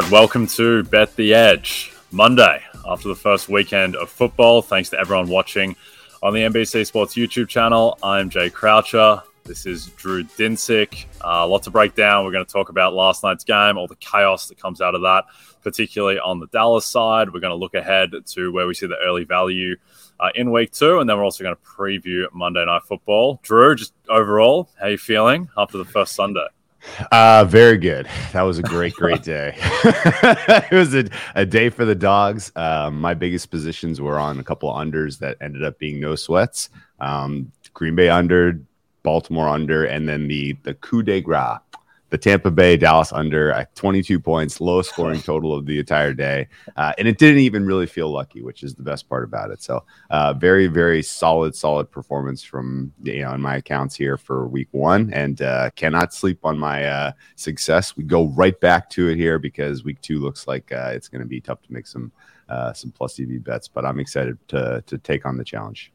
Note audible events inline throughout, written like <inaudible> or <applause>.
Right, welcome to Bet the Edge. Monday, after the first weekend of football. Thanks to everyone watching on the NBC Sports YouTube channel. I'm Jay Croucher. This is Drew Dinsick. Uh, a lot to break down. We're going to talk about last night's game, all the chaos that comes out of that, particularly on the Dallas side. We're going to look ahead to where we see the early value uh, in week two, and then we're also going to preview Monday Night Football. Drew, just overall, how you feeling after the first Sunday? Uh, very good. That was a great, great <laughs> day. <laughs> it was a, a day for the dogs. Um, my biggest positions were on a couple of unders that ended up being no sweats. Um, Green Bay under, Baltimore under, and then the the coup de grace the Tampa Bay Dallas under at 22 points, lowest scoring <sighs> total of the entire day, uh, and it didn't even really feel lucky, which is the best part about it. So, uh, very very solid solid performance from you know in my accounts here for week one, and uh, cannot sleep on my uh, success. We go right back to it here because week two looks like uh, it's going to be tough to make some uh, some plus EV bets, but I'm excited to to take on the challenge.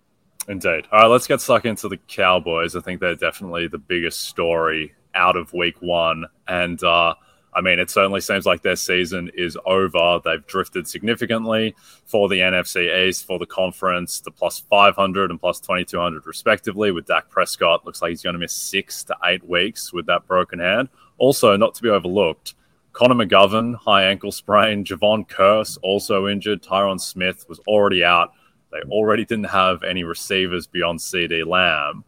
Indeed. All right, let's get stuck into the Cowboys. I think they're definitely the biggest story out of week one. And uh, I mean, it certainly seems like their season is over. They've drifted significantly for the NFC East, for the conference, the plus 500 and plus 2200, respectively, with Dak Prescott. Looks like he's going to miss six to eight weeks with that broken hand. Also, not to be overlooked, Connor McGovern, high ankle sprain. Jayron Kearse, also injured. Tyron Smith was already out. They already didn't have any receivers beyond CeeDee Lamb.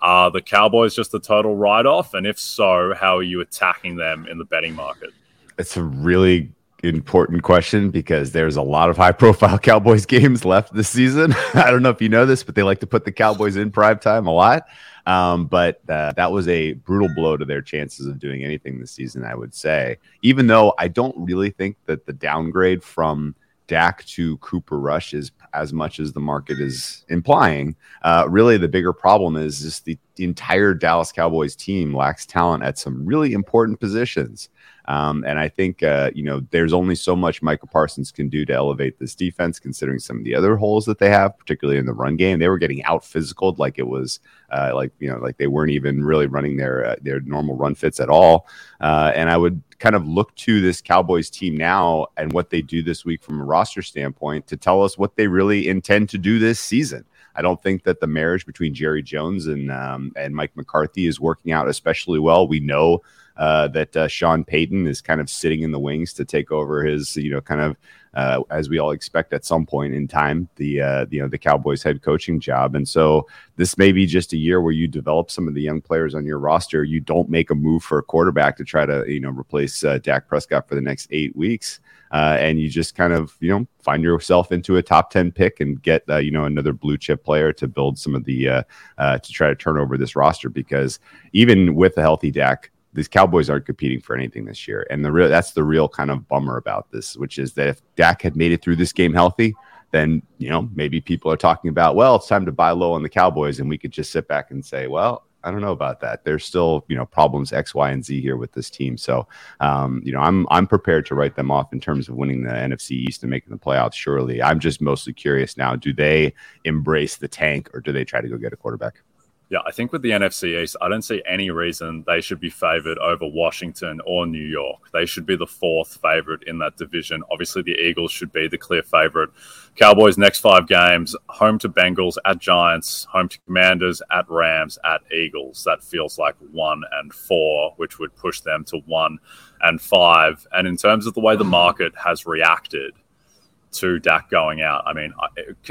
Are the Cowboys just a total write off? And if so, how are you attacking them in the betting market? It's a really important question because there's a lot of high profile <laughs> Cowboys games left this season. <laughs> I don't know if you know this, but they like to put the Cowboys in prime time a lot. Um, but uh, that was a brutal blow to their chances of doing anything this season, I would say. Even though I don't really think that the downgrade from Dak to Cooper Rush is as much as the market is implying. Uh, really, the bigger problem is just the, the, entire Dallas Cowboys team lacks talent at some really important positions. Um, and I think, uh, you know, there's only so much Micah Parsons can do to elevate this defense, considering some of the other holes that they have, particularly in the run game. They were getting out physical like it was uh, like, you know, like they weren't even really running their, uh, their normal run fits at all. Uh, and I would kind of look to this Cowboys team now and what they do this week from a roster standpoint to tell us what they really intend to do this season. I don't think that the marriage between Jerry Jones and um, and Mike McCarthy is working out especially well. We know uh, that uh, Sean Payton is kind of sitting in the wings to take over his, you know, kind of uh, as we all expect at some point in time, the uh, you know the Cowboys head coaching job. And so this may be just a year where you develop some of the young players on your roster. You don't make a move for a quarterback to try to you know replace uh, Dak Prescott for the next eight weeks. Uh, and you just kind of you know find yourself into a top 10 pick and get uh, you know another blue chip player to build some of the uh, uh, to try to turn over this roster because even with a healthy Dak these Cowboys aren't competing for anything this year. And the real that's the real kind of bummer about this, which is that if Dak had made it through this game healthy, then you know maybe people are talking about well, it's time to buy low on the Cowboys, and we could just sit back and say, well, I don't know about that. There's still you know problems X, Y, and Z here with this team. So um, you know I'm I'm prepared to write them off in terms of winning the NFC East and making the playoffs. Surely, I'm just mostly curious now. Do they embrace the tank or do they try to go get a quarterback? Yeah, I think with the NFC East, I don't see any reason they should be favored over Washington or New York. They should be the fourth favorite in that division. Obviously, the Eagles should be the clear favorite. Cowboys' next five games home to Bengals, at Giants, home to Commanders, at Rams, at Eagles. That feels like one and four, which would push them to one and five. And in terms of the way the market has reacted, to Dak going out. I mean,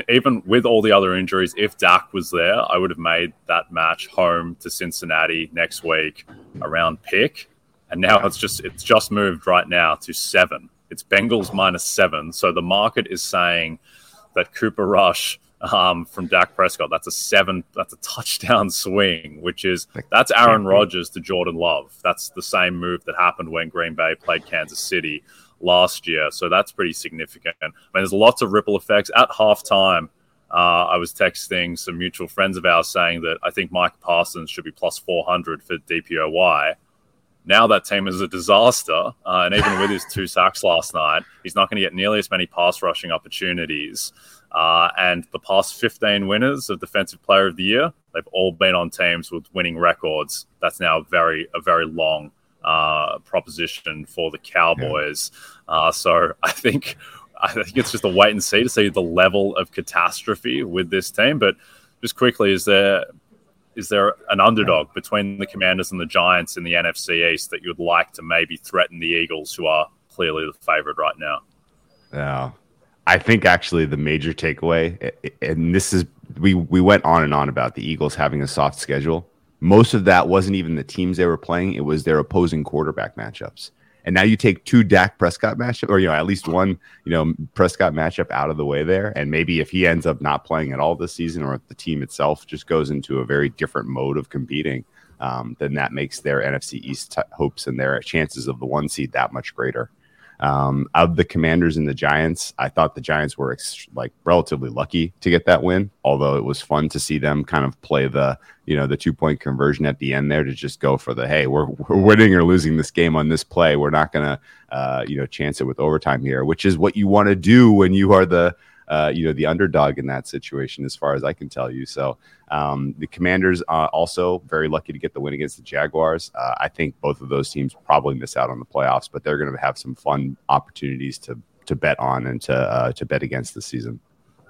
even with all the other injuries, if Dak was there, I would have made that match home to Cincinnati next week around pick. And now it's just it's just moved right now to seven. It's Bengals minus seven. So the market is saying that Cooper Rush um, from Dak Prescott, that's a seven, that's a touchdown swing, which is that's Aaron Rodgers to Jordan Love. That's the same move that happened when Green Bay played Kansas City last year. So that's pretty significant. I mean, there's lots of ripple effects. At halftime, uh, I was texting some mutual friends of ours saying that I think Micah Parsons should be plus 400 for DPOY. Now that team is a disaster. Uh, and even with his two sacks last night, he's not going to get nearly as many pass rushing opportunities. Uh, and the past 15 winners of Defensive Player of the Year, they've all been on teams with winning records. That's now very, a very long uh, proposition for the Cowboys. Yeah. Uh, so I think I think it's just a wait and see to see the level of catastrophe with this team. But just quickly, is there is there an underdog between the Commanders and the Giants in the NFC East that you would like to maybe threaten the Eagles, who are clearly the favorite right now? Yeah, I think actually the major takeaway, and this is we we went on and on about the Eagles having a soft schedule most of that wasn't even the teams they were playing; it was their opposing quarterback matchups. And now you take two Dak Prescott matchup, or you know at least one you know Prescott matchup out of the way there, and maybe if he ends up not playing at all this season, or if the team itself just goes into a very different mode of competing, um, then that makes their NFC East t- hopes and their chances of the one seed that much greater. Um, of the Commanders and the Giants, I thought the Giants were ex- like relatively lucky to get that win. Although it was fun to see them kind of play the you know the two point conversion at the end there to just go for the hey we're, we're winning or losing this game on this play. We're not gonna uh, you know chance it with overtime here, which is what you want to do when you are the uh, you know the underdog in that situation, as far as I can tell you. So um, the Commanders uh, also very lucky to get the win against the Jaguars. Uh, I think both of those teams probably miss out on the playoffs, but they're going to have some fun opportunities to to bet on and to uh, to bet against this season.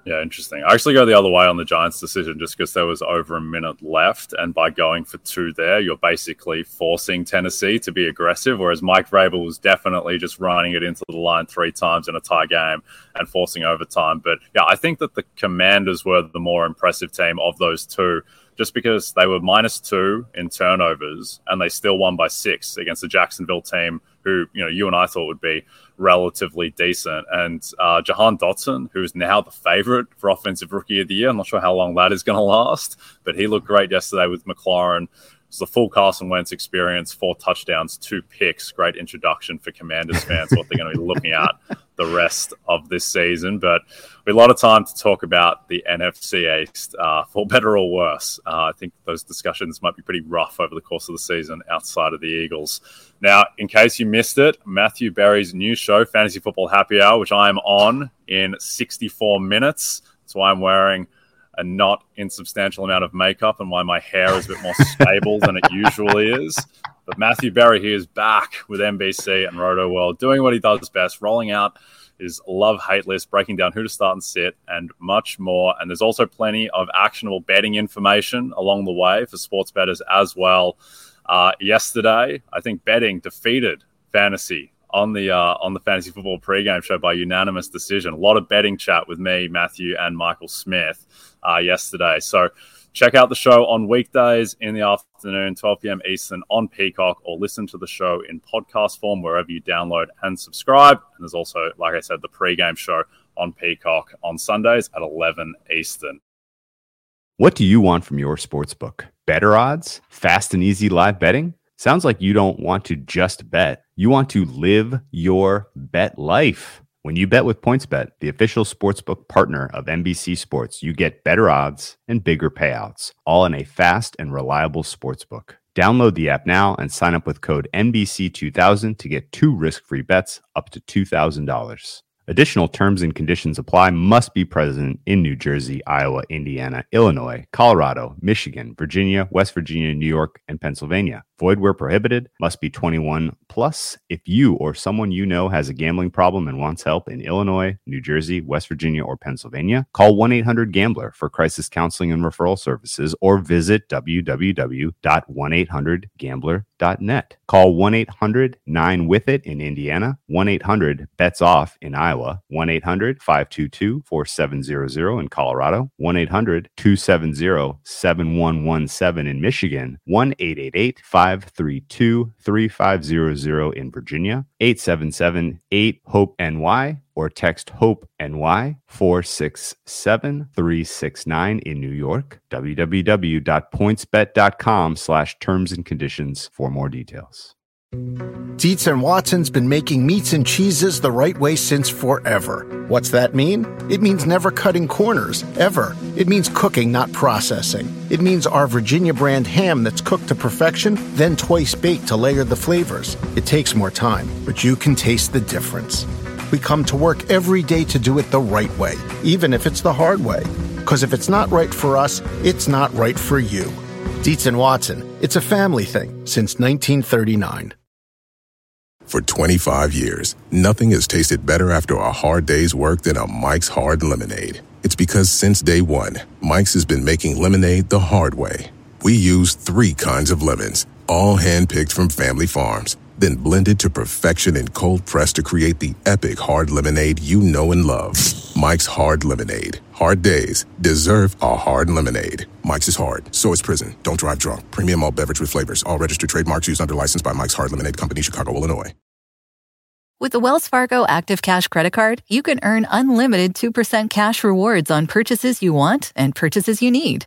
Yeah, interesting. I actually go the other way on the Giants' decision just because there was over a minute left. And by going for two there, you're basically forcing Tennessee to be aggressive. Whereas Mike Vrabel was definitely just running it into the line three times in a tie game and forcing overtime. But yeah, I think that the Commanders were the more impressive team of those two just because they were minus two in turnovers and they still won by six against the Jacksonville team, who you know you and I thought would be relatively decent. And uh, Jahan Dotson, who is now the favorite for Offensive Rookie of the Year, I'm not sure how long that is going to last, but he looked great yesterday with McLaurin. It's the full Carson Wentz experience, four touchdowns, two picks. Great introduction for Commanders fans, what they're going to be looking at the rest of this season. But we a lot of time to talk about the NFC East, uh, for better or worse. Uh, I think those discussions might be pretty rough over the course of the season outside of the Eagles. Now, in case you missed it, Matthew Berry's new show, Fantasy Football Happy Hour, which I am on in 64 minutes. That's why I'm wearing a not insubstantial amount of makeup and why my hair is a bit more stable than it usually is. But Matthew Berry, he is back with NBC and Rotoworld, doing what he does best, rolling out his love hate list, breaking down who to start and sit, and much more. And there's also plenty of actionable betting information along the way for sports bettors as well. Uh, yesterday, I think betting defeated fantasy on the uh, on the fantasy football pregame show by unanimous decision. A lot of betting chat with me, Matthew, and Michael Smith uh, yesterday. So check out the show on weekdays in the afternoon, 12 p.m. Eastern on Peacock, or listen to the show in podcast form wherever you download and subscribe. And there's also, like I said, the pregame show on Peacock on Sundays at 11 Eastern. What do you want from your sports book? Better odds? Fast and easy live betting? Sounds like you don't want to just bet. You want to live your bet life. When you bet with PointsBet, the official sportsbook partner of NBC Sports, you get better odds and bigger payouts, all in a fast and reliable sportsbook. Download the app now and sign up with code NBC2000 to get two risk free bets up to $2,000. Additional terms and conditions apply. Must be present in New Jersey, Iowa, Indiana, Illinois, Colorado, Michigan, Virginia, West Virginia, New York, and Pennsylvania. Void where prohibited. Must be 21 plus. If you or someone you know has a gambling problem and wants help in Illinois, New Jersey, West Virginia, or Pennsylvania, call 1 800 Gambler for crisis counseling and referral services or visit www.1800Gambler.net. Call 1 800 9 with it in Indiana, 1 800 bets off in Iowa, 1 800 522 4700 in Colorado, 1 800 270 7117 in Michigan, 1 888 532 3500 in Virginia, 877 8 HOPE NY, or text HOPE NY 467369 in New York. www.pointsbet.com slash terms and conditions for more details. Dietz and Watson's been making meats and cheeses the right way since forever. What's that mean? It means never cutting corners, ever. It means cooking, not processing. It means our Virginia brand ham that's cooked to perfection, then twice baked to layer the flavors. It takes more time, but you can taste the difference. We come to work every day to do it the right way, even if it's the hard way. Because if it's not right for us, it's not right for you. Dietz and Watson, it's a family thing since 1939. For 25 years, nothing has tasted better after a hard day's work than a Mike's Hard Lemonade. It's because since day one, Mike's has been making lemonade the hard way. We use three kinds of lemons, all handpicked from family farms, then blended to perfection and cold pressed to create the epic hard lemonade you know and love. Mike's Hard Lemonade. Hard days deserve a hard lemonade. Mike's is hard, so is prison. Don't drive drunk. Premium all beverage with flavors. All registered trademarks used under license by Mike's Hard Lemonade Company, Chicago, Illinois. With the Wells Fargo Active Cash Credit Card, you can earn unlimited 2% cash rewards on purchases you want and purchases you need.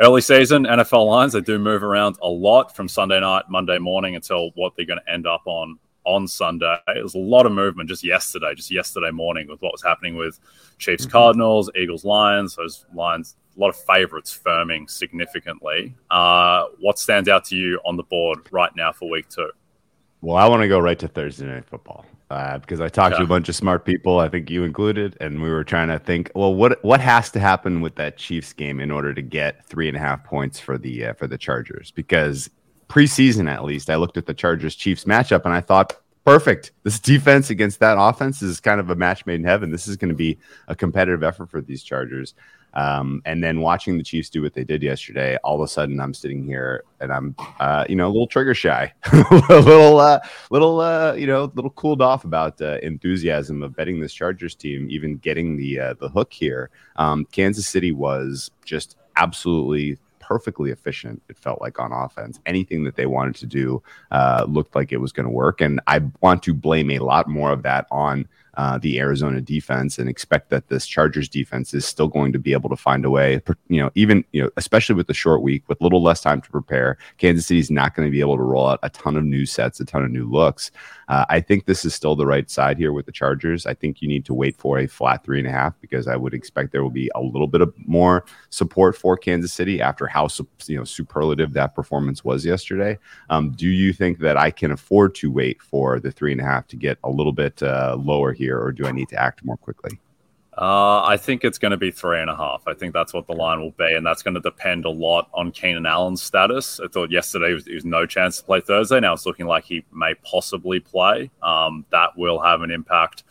Early season NFL lines, they do move around a lot from Sunday night, Monday morning until what they're going to end up on on Sunday. It was a lot of movement just yesterday, just yesterday morning with what was happening with Chiefs mm-hmm. Cardinals, Eagles Lions. Those lines, a lot of favorites firming significantly. Uh, what stands out to you on the board right now for week two? Well, I want to go right to Thursday Night Football uh, because I talked yeah. to a bunch of smart people, I think you included, and we were trying to think, well, what what has to happen with that Chiefs game in order to get three and a half points for the uh, for the Chargers? Because preseason, at least, I looked at the Chargers Chiefs matchup and I thought, perfect. This defense against that offense is kind of a match made in heaven. This is going to be a competitive effort for these Chargers. Um, and then watching the Chiefs do what they did yesterday, all of a sudden I'm sitting here and I'm, uh, you know, a little trigger shy, <laughs> a little, uh, little, uh, you know, a little cooled off about uh, enthusiasm of betting this Chargers team, even getting the uh, the hook here. Um, Kansas City was just absolutely perfectly efficient. It felt like on offense, anything that they wanted to do uh, looked like it was going to work, and I want to blame a lot more of that on uh, the Arizona defense and expect that this Chargers defense is still going to be able to find a way. You know, even you know, especially with the short week, with little less time to prepare, Kansas City's not going to be able to roll out a ton of new sets, a ton of new looks. Uh, I think this is still the right side here with the Chargers. I think you need to wait for a flat three and a half because I would expect there will be a little bit of more support for Kansas City after how you know superlative that performance was yesterday. Um, do you think that I can afford to wait for the three and a half to get a little bit uh, lower here, or do I need to act more quickly? Uh, I think it's going to be three and a half. I think that's what the line will be, and that's going to depend a lot on Keenan Allen's status. I thought yesterday was, was no chance to play Thursday. Now it's looking like he may possibly play. Um, that will have an impact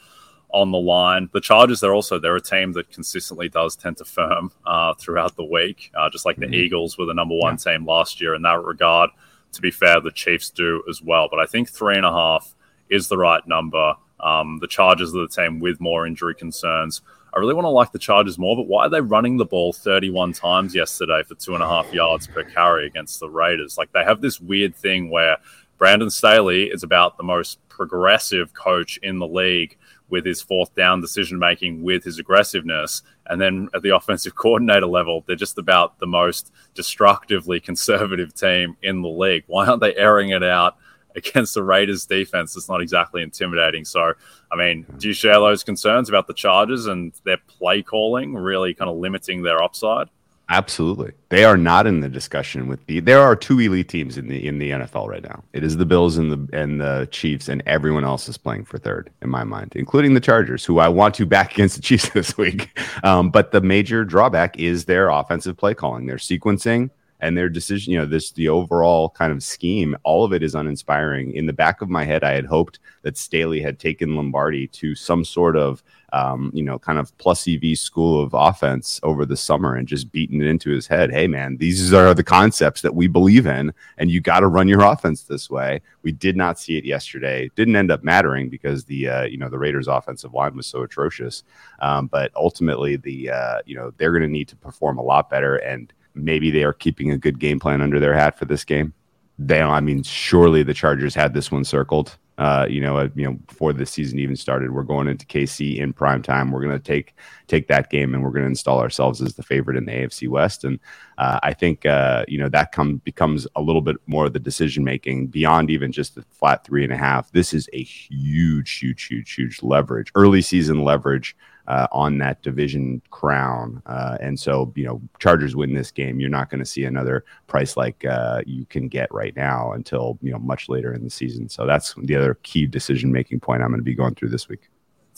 on the line. The Chargers, they're also they're a team that consistently does tend to firm uh, throughout the week, uh, just like mm-hmm. the Eagles were the number one yeah. team last year in that regard. To be fair, the Chiefs do as well, but I think three and a half is the right number. Um, the Chargers are the team with more injury concerns. I really want to like the Chargers more, but why are they running the ball 31 times yesterday for two and a half yards per carry against the Raiders? Like they have this weird thing where Brandon Staley is about the most progressive coach in the league with his fourth down decision making, with his aggressiveness. And then at the offensive <laughs> coordinator level, they're just about the most destructively conservative team in the league. Why aren't they airing it out against the Raiders defense? It's not exactly intimidating. So, I mean, do you share those concerns about the Chargers and their play calling really kind of limiting their upside? Absolutely. They are not in the discussion with the there are two elite teams in the in the NFL right now. It is the Bills and the and the Chiefs and everyone else is playing for third in my mind, including the Chargers, who I want to back <laughs> against the Chiefs this week. Um, but the major drawback is their offensive play calling, their sequencing and their decision, you know, this the overall kind of scheme, all of it is uninspiring. In the back of my head, I had hoped that Staley had taken Lombardi to some sort of um, you know, kind of plus EV school of offense over the summer and just beating it into his head. Hey, man, these are the concepts that we believe in, and you got to run your offense this way. We did not see it yesterday. Didn't end up mattering because the uh, you know the Raiders' offensive line was so atrocious. Um, but ultimately, the uh, you know they're going to need to perform a lot better and maybe they are keeping a good game plan under their hat for this game. They, I mean, surely the Chargers had this one circled. Uh, you know, uh, you know, before the season even started, we're going into KC in prime time. We're going to take take that game, and we're going to install ourselves as the favorite in the AFC West. And uh, I think uh, you know that come becomes a little bit more of the decision making beyond even just the flat three and a half. This is a huge, huge, huge, huge leverage, early season leverage uh, on that division crown. Uh, and so, you know, Chargers win this game. You're not going to see another price like uh, you can get right now until, you know, much later in the season. So that's the other key decision making point I'm going to be going through this week.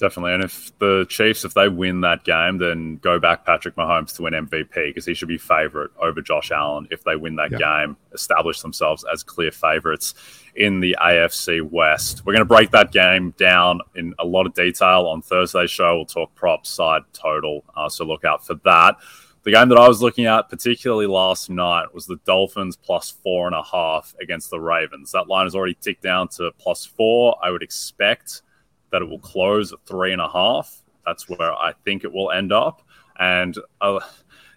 Definitely. And if the Chiefs, if they win that game, then go back Patrick Mahomes to win MVP because he should be favorite over Josh Allen if they win that yeah. game, establish themselves as clear favorites in the AFC West. We're going to break that game down in a lot of detail on Thursday's show. We'll talk props, side, total. Uh, so look out for that. The game that I was looking at, particularly last night, was the Dolphins plus four and a half against the Ravens. That line has already ticked down to plus four. I would expect that it will close at three and a half. That's where I think it will end up. And uh,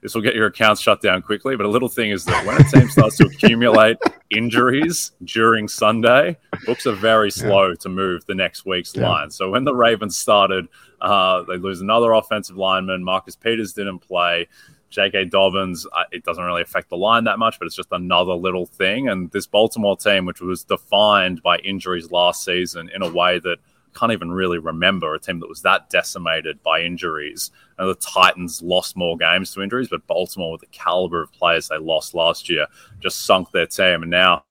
this will get your accounts shut down quickly. But a little thing is that when a team starts to accumulate <laughs> injuries during Sunday, books are very slow yeah. to move the next week's yeah. line. So when the Ravens started, uh, they lose another offensive lineman. Marcus Peters didn't play. J.K. Dobbins, uh, it doesn't really affect the line that much, but it's just another little thing. And this Baltimore team, which was defined by injuries last season in a way that – can't even really remember a team that was that decimated by injuries. And the Titans lost more games to injuries, but Baltimore, with the caliber of players they lost last year, just sunk their team. And now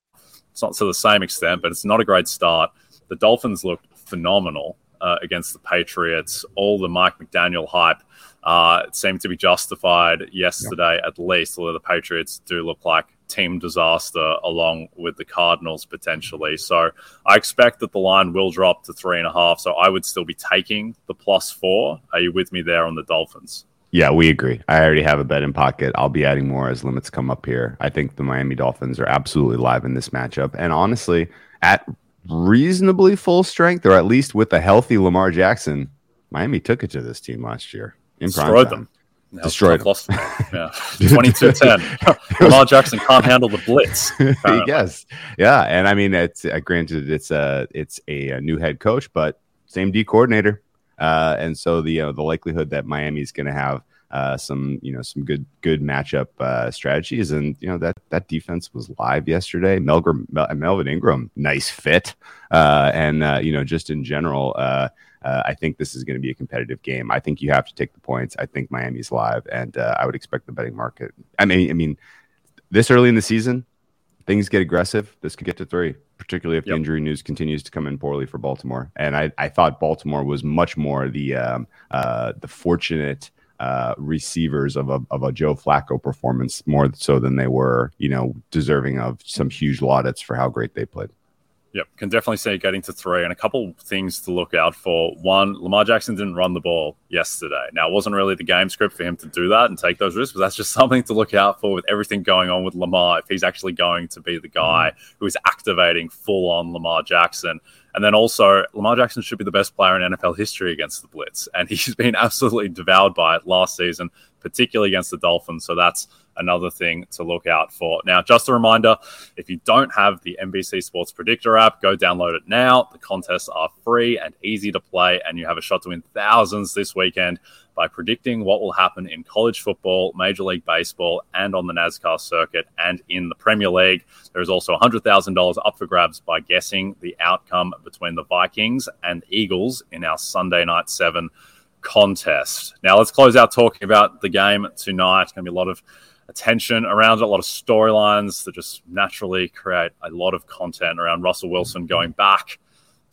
it's not to the same extent, but it's not a great start. The Dolphins looked phenomenal uh, against the Patriots. All the Mike McDaniel hype uh, seemed to be justified yesterday, yeah. at least, although the Patriots do look like team disaster along with the Cardinals potentially. So I expect that the line will drop to three and a half. So I would still be taking the plus four. Are you with me there on the Dolphins? Yeah, we agree. I already have a bet in pocket. I'll be adding more as limits come up here. I think the Miami Dolphins are absolutely live in this matchup. And honestly, at reasonably full strength, or at least with a healthy Lamar Jackson, Miami took it to this team last year in Destroyed them. No, Destroyed him. Lost, <laughs> yeah. <laughs> 22-10. <laughs> Lamar Jackson can't handle the blitz. yes. Yeah. And I mean, it's uh, granted it's a, it's a, a, new head coach, but same D coordinator. Uh, and so the, uh, the likelihood that Miami is going to have uh, some, you know, some good, good matchup uh, strategies. And, you know, that, that defense was live yesterday. Melgrim, Mel- Melvin Ingram, nice fit. Uh, and, you know, just in general, uh, I think this is going to be a competitive game. I think you have to take the points. I think Miami's live, and uh, I would expect the betting market. I mean, I mean, this early in the season, things get aggressive. This could get to three, particularly if yep. the injury news continues to come in poorly for Baltimore. And I, I thought Baltimore was much more the um, uh, the fortunate. Uh, receivers of a, of a Joe Flacco performance more so than they were, you know, deserving of some huge laudits for how great they played. Yep, can definitely see getting to three. And a couple things to look out for. One, Lamar Jackson didn't run the ball yesterday. Now, it wasn't really the game script for him to do that and take those risks, but that's just <laughs> something to look out for with everything going on with Lamar. If he's actually going to be the guy who is activating full on Lamar Jackson. And then also, Lamar Jackson should be the best player in NFL history against the Blitz. And <laughs> he's been absolutely devoured by it last season, particularly against the Dolphins. So that's another thing to look out for. Now, just a reminder if you don't have the NBC Sports Predictor app, go download it now. The contests are free and easy to play, and you have a shot to win thousands this weekend by predicting what will happen in college football, Major League Baseball, and on the NASCAR circuit and in the Premier League. There is also $100,000 up for grabs by guessing the outcome between the Vikings and Eagles in our Sunday night seven contest. Now, let's close out talking about the game tonight. It's going to be a lot of attention around it, a lot of storylines that just naturally create a lot of content around Russell Wilson going back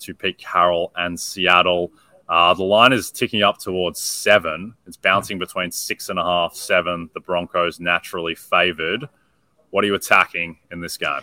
to Pete Carroll and Seattle. Uh, the line is ticking up towards seven. It's bouncing between six and a half, seven. The Broncos naturally favored. What are you attacking in this game?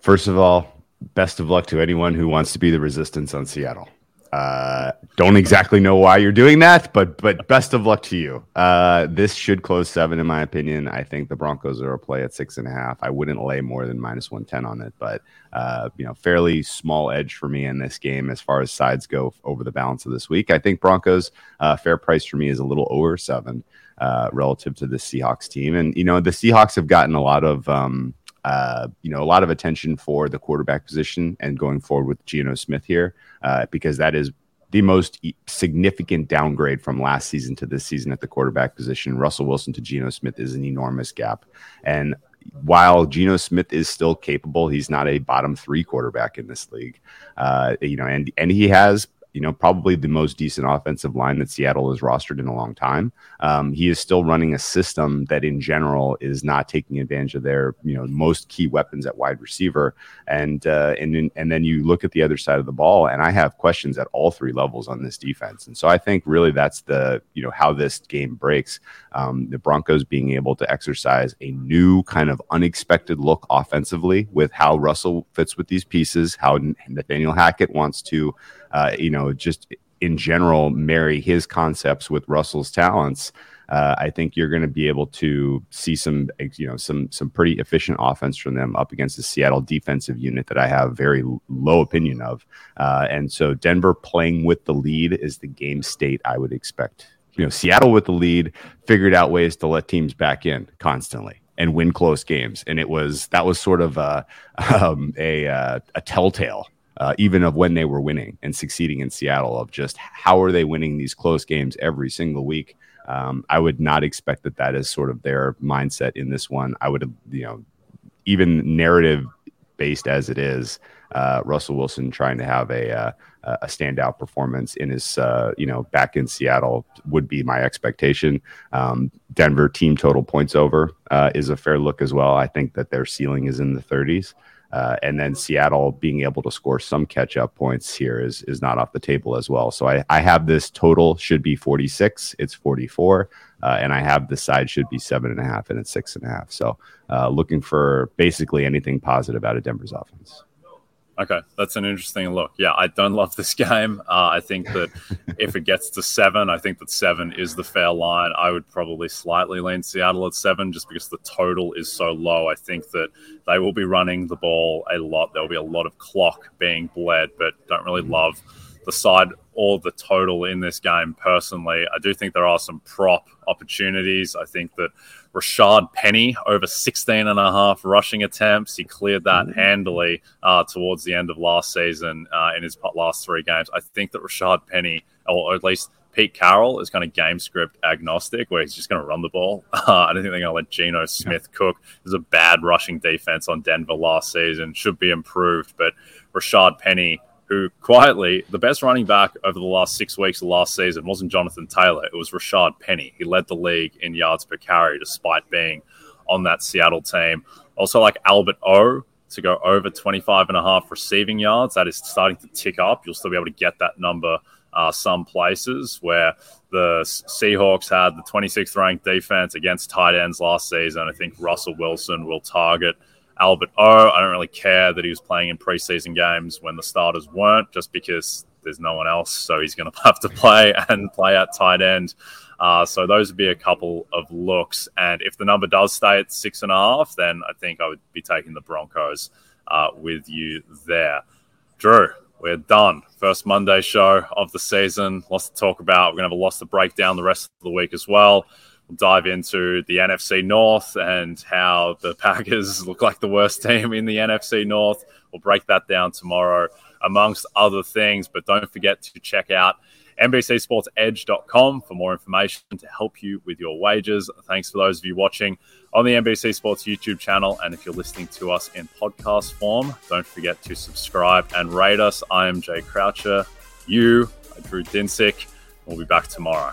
First of all, best of luck to anyone who wants to be the resistance on Seattle. Uh, don't exactly know why you're doing that, but but best of luck to you. Uh, this should close seven, in my opinion. I think the Broncos are a play at six and a half. I wouldn't lay more than minus one ten on it, but uh, you know, fairly small edge for me in this game as far as sides go over the balance of this week. I think Broncos uh, fair price for me is a little over seven uh, relative to the Seahawks team, and you know the Seahawks have gotten a lot of. Um, uh, you know, a lot of attention for the quarterback position and going forward with Geno Smith here, uh, because that is the most significant downgrade from last season to this season at the quarterback position. Russell Wilson to Geno Smith is an enormous gap. And while Geno Smith is still capable, he's not a bottom three quarterback in this league. Uh, you know, and and he has you know, probably the most decent offensive line that Seattle has rostered in a long time. Um, he is still running a system that, in general, is not taking advantage of their, you know, most key weapons at wide receiver. And uh, and and then you look at the other side of the ball, and I have questions at all three levels on this defense. And so I think really that's the, you know, how this game breaks. Um, the Broncos being able to exercise a new kind of unexpected look offensively with how Russell fits with these pieces, how Nathaniel Hackett wants to uh, you know, just in general, marry his concepts with Russell's talents. Uh, I think you're going to be able to see some, you know, some some pretty efficient offense from them up against the Seattle defensive unit that I have very low opinion of. Uh, and so Denver playing with the lead is the game state I would expect. You know, Seattle with the lead figured out ways to let teams back in constantly and win close games, and it was that was sort of a <laughs> um, a, uh, a telltale uh, even of when they were winning and succeeding in Seattle, of just how are they winning these close games every single week. Um, I would not expect that that is sort of their mindset in this one. I would, you know, even narrative based as it is, uh, Russell Wilson trying to have a uh, a standout performance in his, uh, you know, back in Seattle would be my expectation. Um, Denver team total points over uh, is a fair look as well. I think that their ceiling is in the 30s. Uh, and then Seattle being able to score some catch up points here is is not off the table as well. So I, I have this total should be 46. It's 44. Uh, and I have the side should be seven and a half and it's six and a half. So uh, looking for basically anything positive out of Denver's offense. Okay, that's an interesting look. Yeah, I don't love this <laughs> game. Uh, I think that if it gets to seven, I think that seven is the fair line. I would probably slightly lean Seattle at seven just because the total is so low. I think that they will be running the ball a lot. There will be a lot of clock being bled, but don't really love the side or the total in this game personally. I do think there are some prop opportunities. I think that Rashad Penny over 16 and a half rushing attempts. He cleared that mm-hmm. handily uh, towards the end of last season uh, in his last three games. I think that Rashad Penny, or at least Pete Carroll, is kind of game script agnostic, where he's just going to run the ball. <laughs> Uh, I don't think they're going to let Geno Smith yeah. cook. There's a bad rushing defense on Denver last season, should be improved, but Rashad Penny who quietly, the best running back over the last six weeks of last season wasn't Jonathan Taylor. It was Rashad Penny. He led the league in yards per carry despite being on that Seattle team. Also, like Albert O to go over 25 and a half receiving yards. That is starting to tick up. You'll still be able to get that number uh, some places where the Seahawks had the 26th ranked defense against tight ends last season. I think Russell Wilson will target – Albert O. I don't really care that he was playing in preseason games when the starters weren't, just because there's no one else. So he's going <laughs> to have to play and play at tight end. Uh, so those would be a couple of looks. And if the number does stay at six and a half, then I think I would be taking the Broncos uh, with you there. Drew, we're done. First Monday show of the season. Lots to talk about. We're going to have a lot to break down the rest of the week as well. We'll dive into the NFC North and how the <laughs> Packers look like the worst team in the NFC North. We'll break that down tomorrow, amongst other things. But don't forget to check out NBCSportsEdge.com for more information to help you with your wages. Thanks for those of you watching on the NBC Sports YouTube channel. And if you're listening to us in podcast form, don't forget to subscribe and rate us. I am Jay Croucher. You, Drew Dinsick. We'll be back tomorrow.